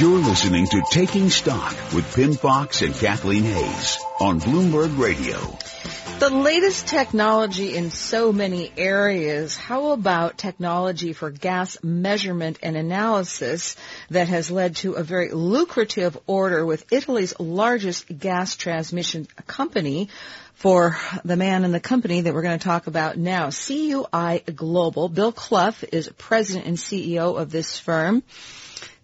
You're listening to Taking Stock with Pimm Fox and Kathleen Hays on Bloomberg Radio. The latest technology in so many areas. How about technology for gas measurement and analysis that has led to a very lucrative order with Italy's largest gas transmission company for the man in the company that we're going to talk about now. CUI Global. Bill Clough is president and CEO of this firm.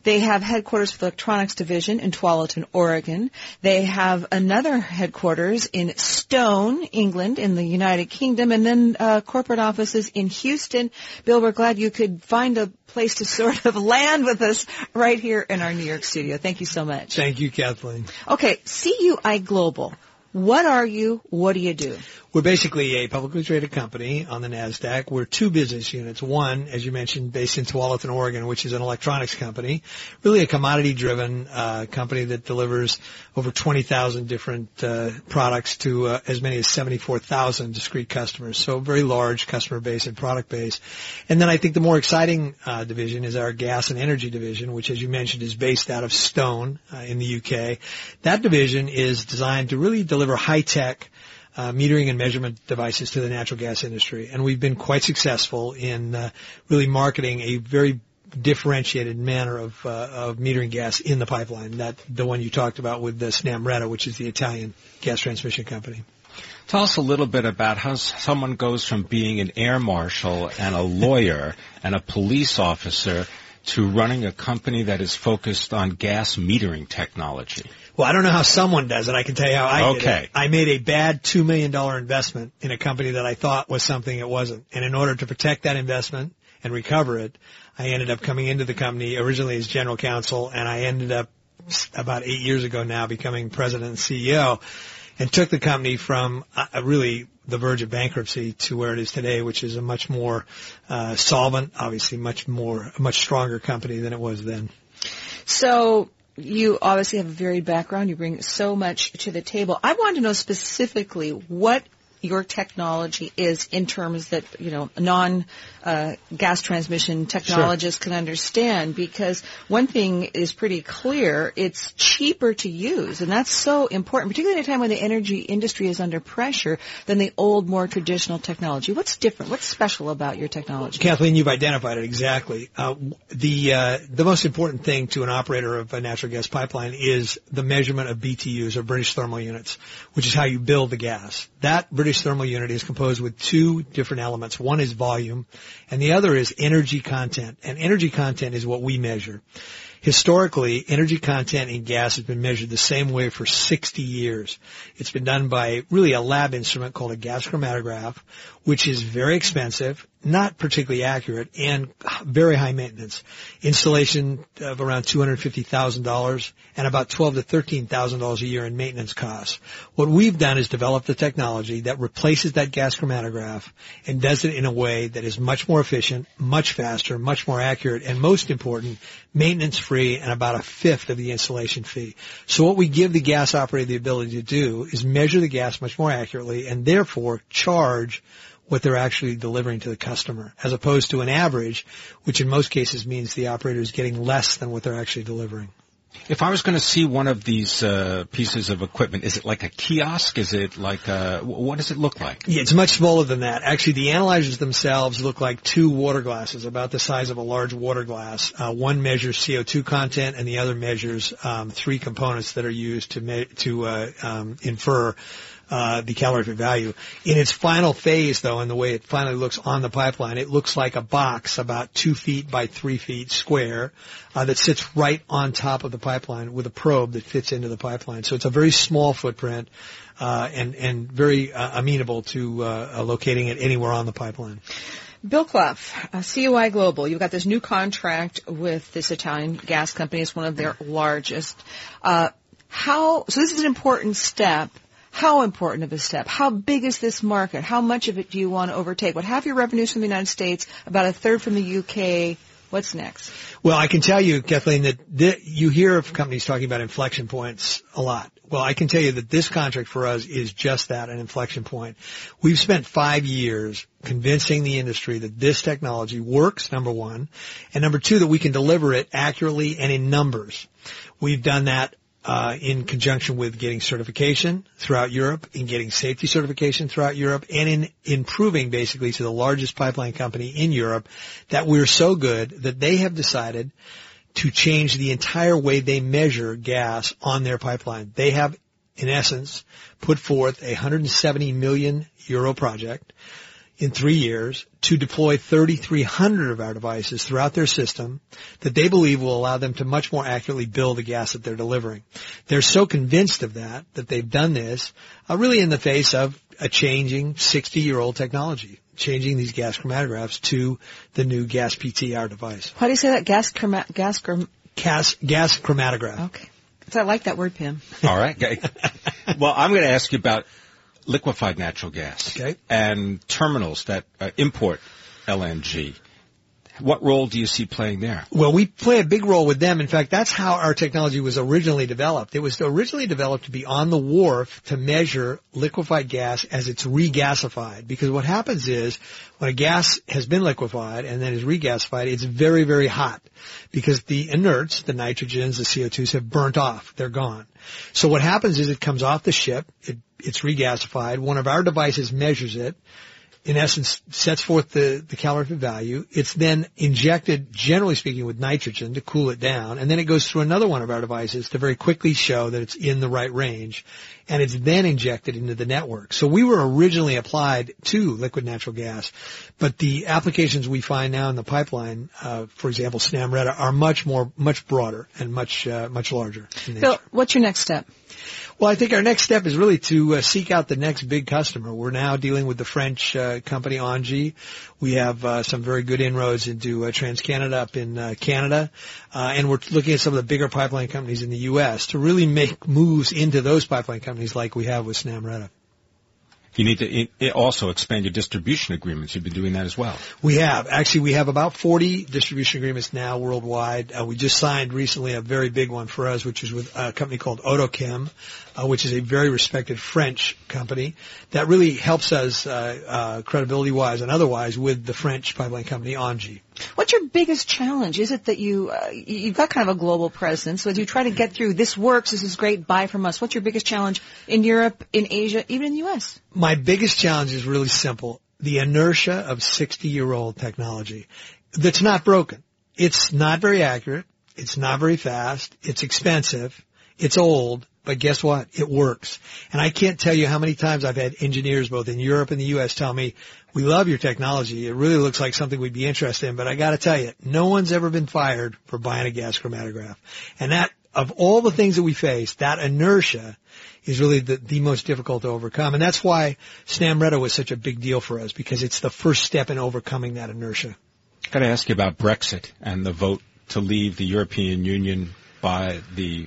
They have headquarters for the electronics division in Tualatin, Oregon. They have another headquarters in Stone, England, in the United Kingdom, and then uh, corporate offices in Houston. Bill, we're glad you could find a place to sort of land with us right here in our New York studio. Thank you so much. Thank you, Kathleen. Okay, CUI Global. What are you? What do you do? We're basically a publicly traded company on the NASDAQ. We're two business units. One, as you mentioned, based in Tualatin, Oregon, which is an electronics company, really a commodity driven uh, company that delivers over 20,000 different uh, products to uh, as many as 74,000 discrete customers. So very large customer base and product base. And then I think the more exciting uh, division is our gas and energy division, which as you mentioned is based out of Stone uh, in the UK. That division is designed to really deliver high tech uh, metering and measurement devices to the natural gas industry. And we've been quite successful in uh, really marketing a very differentiated manner of, uh, of metering gas in the pipeline. That the one you talked about with the Snam Rete, which is the Italian gas transmission company. Tell us a little bit about how someone goes from being an air marshal and a lawyer and a police officer to running a company that is focused on gas metering technology? Well, I don't know how someone does it. I can tell you how I okay. did it. I made a bad $2 million investment in a company that I thought was something it wasn't. And in order to protect that investment and recover it, I ended up coming into the company originally as general counsel and I ended up about eight years ago now becoming president and CEO and took the company from a really the verge of bankruptcy to where it is today, which is a much more uh, solvent, obviously much more, much stronger company than it was then. So you obviously have a varied background. You bring so much to the table. I want to know specifically what your technology is in terms that you know non uh, gas transmission technologists sure. can understand because one thing is pretty clear it's cheaper to use and that's so important particularly at a time when the energy industry is under pressure than the old more traditional technology. What's different? What's special about your technology? Kathleen you've identified it exactly. Uh, the uh, the most important thing to an operator of a natural gas pipeline is the measurement of BTUs or British thermal units which is how you build the gas. That British thermal unit is composed with two different elements one is volume and the other is energy content. And energy content is what we measure. Historically, energy content in gas has been measured the same way for 60 years. It's been done by really a lab instrument called a gas chromatograph, which is very expensive, not particularly accurate, and very high maintenance. Installation of around $250,000 and about $12 to $13,000 a year in maintenance costs. What we've done is develop the technology that replaces that gas chromatograph and does it in a way that is much more efficient, much faster, much more accurate, and most important, maintenance free and about a fifth of the installation fee. So what we give the gas operator the ability to do is measure the gas much more accurately and therefore charge what they're actually delivering to the customer, as opposed to an average, which in most cases means the operator is getting less than what they're actually delivering. If I was going to see one of these uh, pieces of equipment, is it like a kiosk? Is it like a, what does it look like? Yeah, it's much smaller than that. Actually, the analyzers themselves look like two water glasses, about the size of a large water glass. Uh, one measures CO2 content, and the other measures um, three components that are used to me- to uh, um, infer uh, the calorific value. In its final phase, though, and the way it finally looks on the pipeline, it looks like a box about two feet by three feet square uh, that sits right on top of the pipeline with a probe that fits into the pipeline. So it's a very small footprint. Uh, and and very uh, amenable to uh, locating it anywhere on the pipeline. Bill Clough, uh, CUI Global, you've got this new contract with this Italian gas company. It's one of their largest. Uh, how? So this is an important step how important of a step? How big is this market? How much of it do you want to overtake? What half your revenues from the United States, about a third from the UK. What's next? Well, I can tell you, Kathleen, that th- you hear of companies talking about inflection points a lot. Well, I can tell you that this contract for us is just that, an inflection point. We've spent five years convincing the industry that this technology works, number one, and number two, that we can deliver it accurately and in numbers. We've done that uh, in conjunction with getting certification throughout Europe, in getting safety certification throughout Europe, and in improving basically to the largest pipeline company in Europe that we're so good that they have decided to change the entire way they measure gas on their pipeline. They have, in essence, put forth a 170 million euro project in three years to deploy 3,300 of our devices throughout their system that they believe will allow them to much more accurately bill the gas that they're delivering. They're so convinced of that that they've done this uh, really in the face of a changing 60 year old technology, changing these gas chromatographs to the new gas PTR device. How do you say that? Gas chroma- gas chrom- Gas, gas chromatograph. Okay. So I like that word, Pimm. All right. well, I'm going to ask you about liquefied natural gas Okay. and terminals that uh, import LNG. What role do you see playing there? Well, we play a big role with them. In fact, that's how our technology was originally developed. It was originally developed to be on the wharf to measure liquefied gas as it's regasified. Because what happens is when a gas has been liquefied and then is regasified, it's very, very hot because the inerts, the nitrogens, the CO2s have burnt off. They're gone. So what happens is it comes off the ship. It, it's regasified. One of our devices measures it in essence sets forth the, the calorific value. It's then injected, generally speaking, with nitrogen to cool it down, and then it goes through another one of our devices to very quickly show that it's in the right range, and it's then injected into the network. So we were originally applied to liquid natural gas, but the applications we find now in the pipeline, uh, for example, SNAM-RETE, are much more, much broader and much, uh, much larger. nature. what's your next step? Well, I think our next step is really to uh, seek out the next big customer. We're now dealing with the French uh, company Engie. We have uh, some very good inroads into uh, TransCanada up in uh, Canada, uh, and we're looking at some of the bigger pipeline companies in the U.S. to really make moves into those pipeline companies like we have with SNAM-RETE. You need to also expand your distribution agreements. You've been doing that as well. We have. Actually, we have about 40 distribution agreements now worldwide. Uh, we just signed recently a very big one for us, which is with a company called Autochem, uh, which is a very respected French company that really helps us uh, uh, credibility-wise and otherwise with the French pipeline company Engie. What's your biggest challenge? Is it that you uh, you've got kind of a global presence? So as you try to get through, this works, this is great, buy from us. What's your biggest challenge in Europe, in Asia, even in the U.S.? My biggest challenge is really simple. The inertia of 60 year old technology that's not broken. It's not very accurate. It's not very fast. It's expensive. It's old. But guess what? It works. And I can't tell you how many times I've had engineers both in Europe and the U.S. tell me, we love your technology. It really looks like something we'd be interested in. But I got to tell you, no one's ever been fired for buying a gas chromatograph. And that, of all the things that we face, that inertia is really the, the most difficult to overcome. And that's why SNAM-RETE was such a big deal for us because it's the first step in overcoming that inertia. I've got to ask you about Brexit and the vote to leave the European Union by the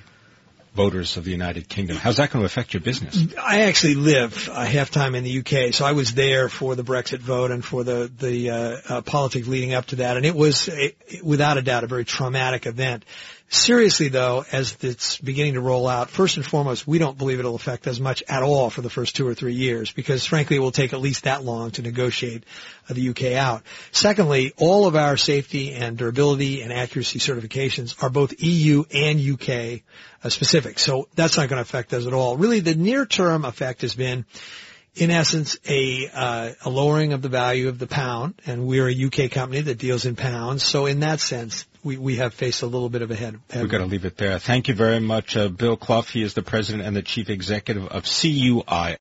voters of the United Kingdom. How's that going to affect your business? I actually live uh, half time in the UK, so I was there for the Brexit vote and for the the uh, uh, politics leading up to that, and it was a, without a doubt a very traumatic event. Seriously though, as it's beginning to roll out, first and foremost, we don't believe it'll affect us much at all for the first two or three years because frankly it will take at least that long to negotiate uh, the UK out. Secondly, all of our safety and durability and accuracy certifications are both EU and UK uh, specific. So that's not going to affect us at all. Really the near term effect has been in essence, a, uh, a lowering of the value of the pound, and we're a UK company that deals in pounds. So in that sense, we, we have faced a little bit of a head. We're going to leave it there. Thank you very much, uh, Bill Clough. He is the president and the chief executive of CUI.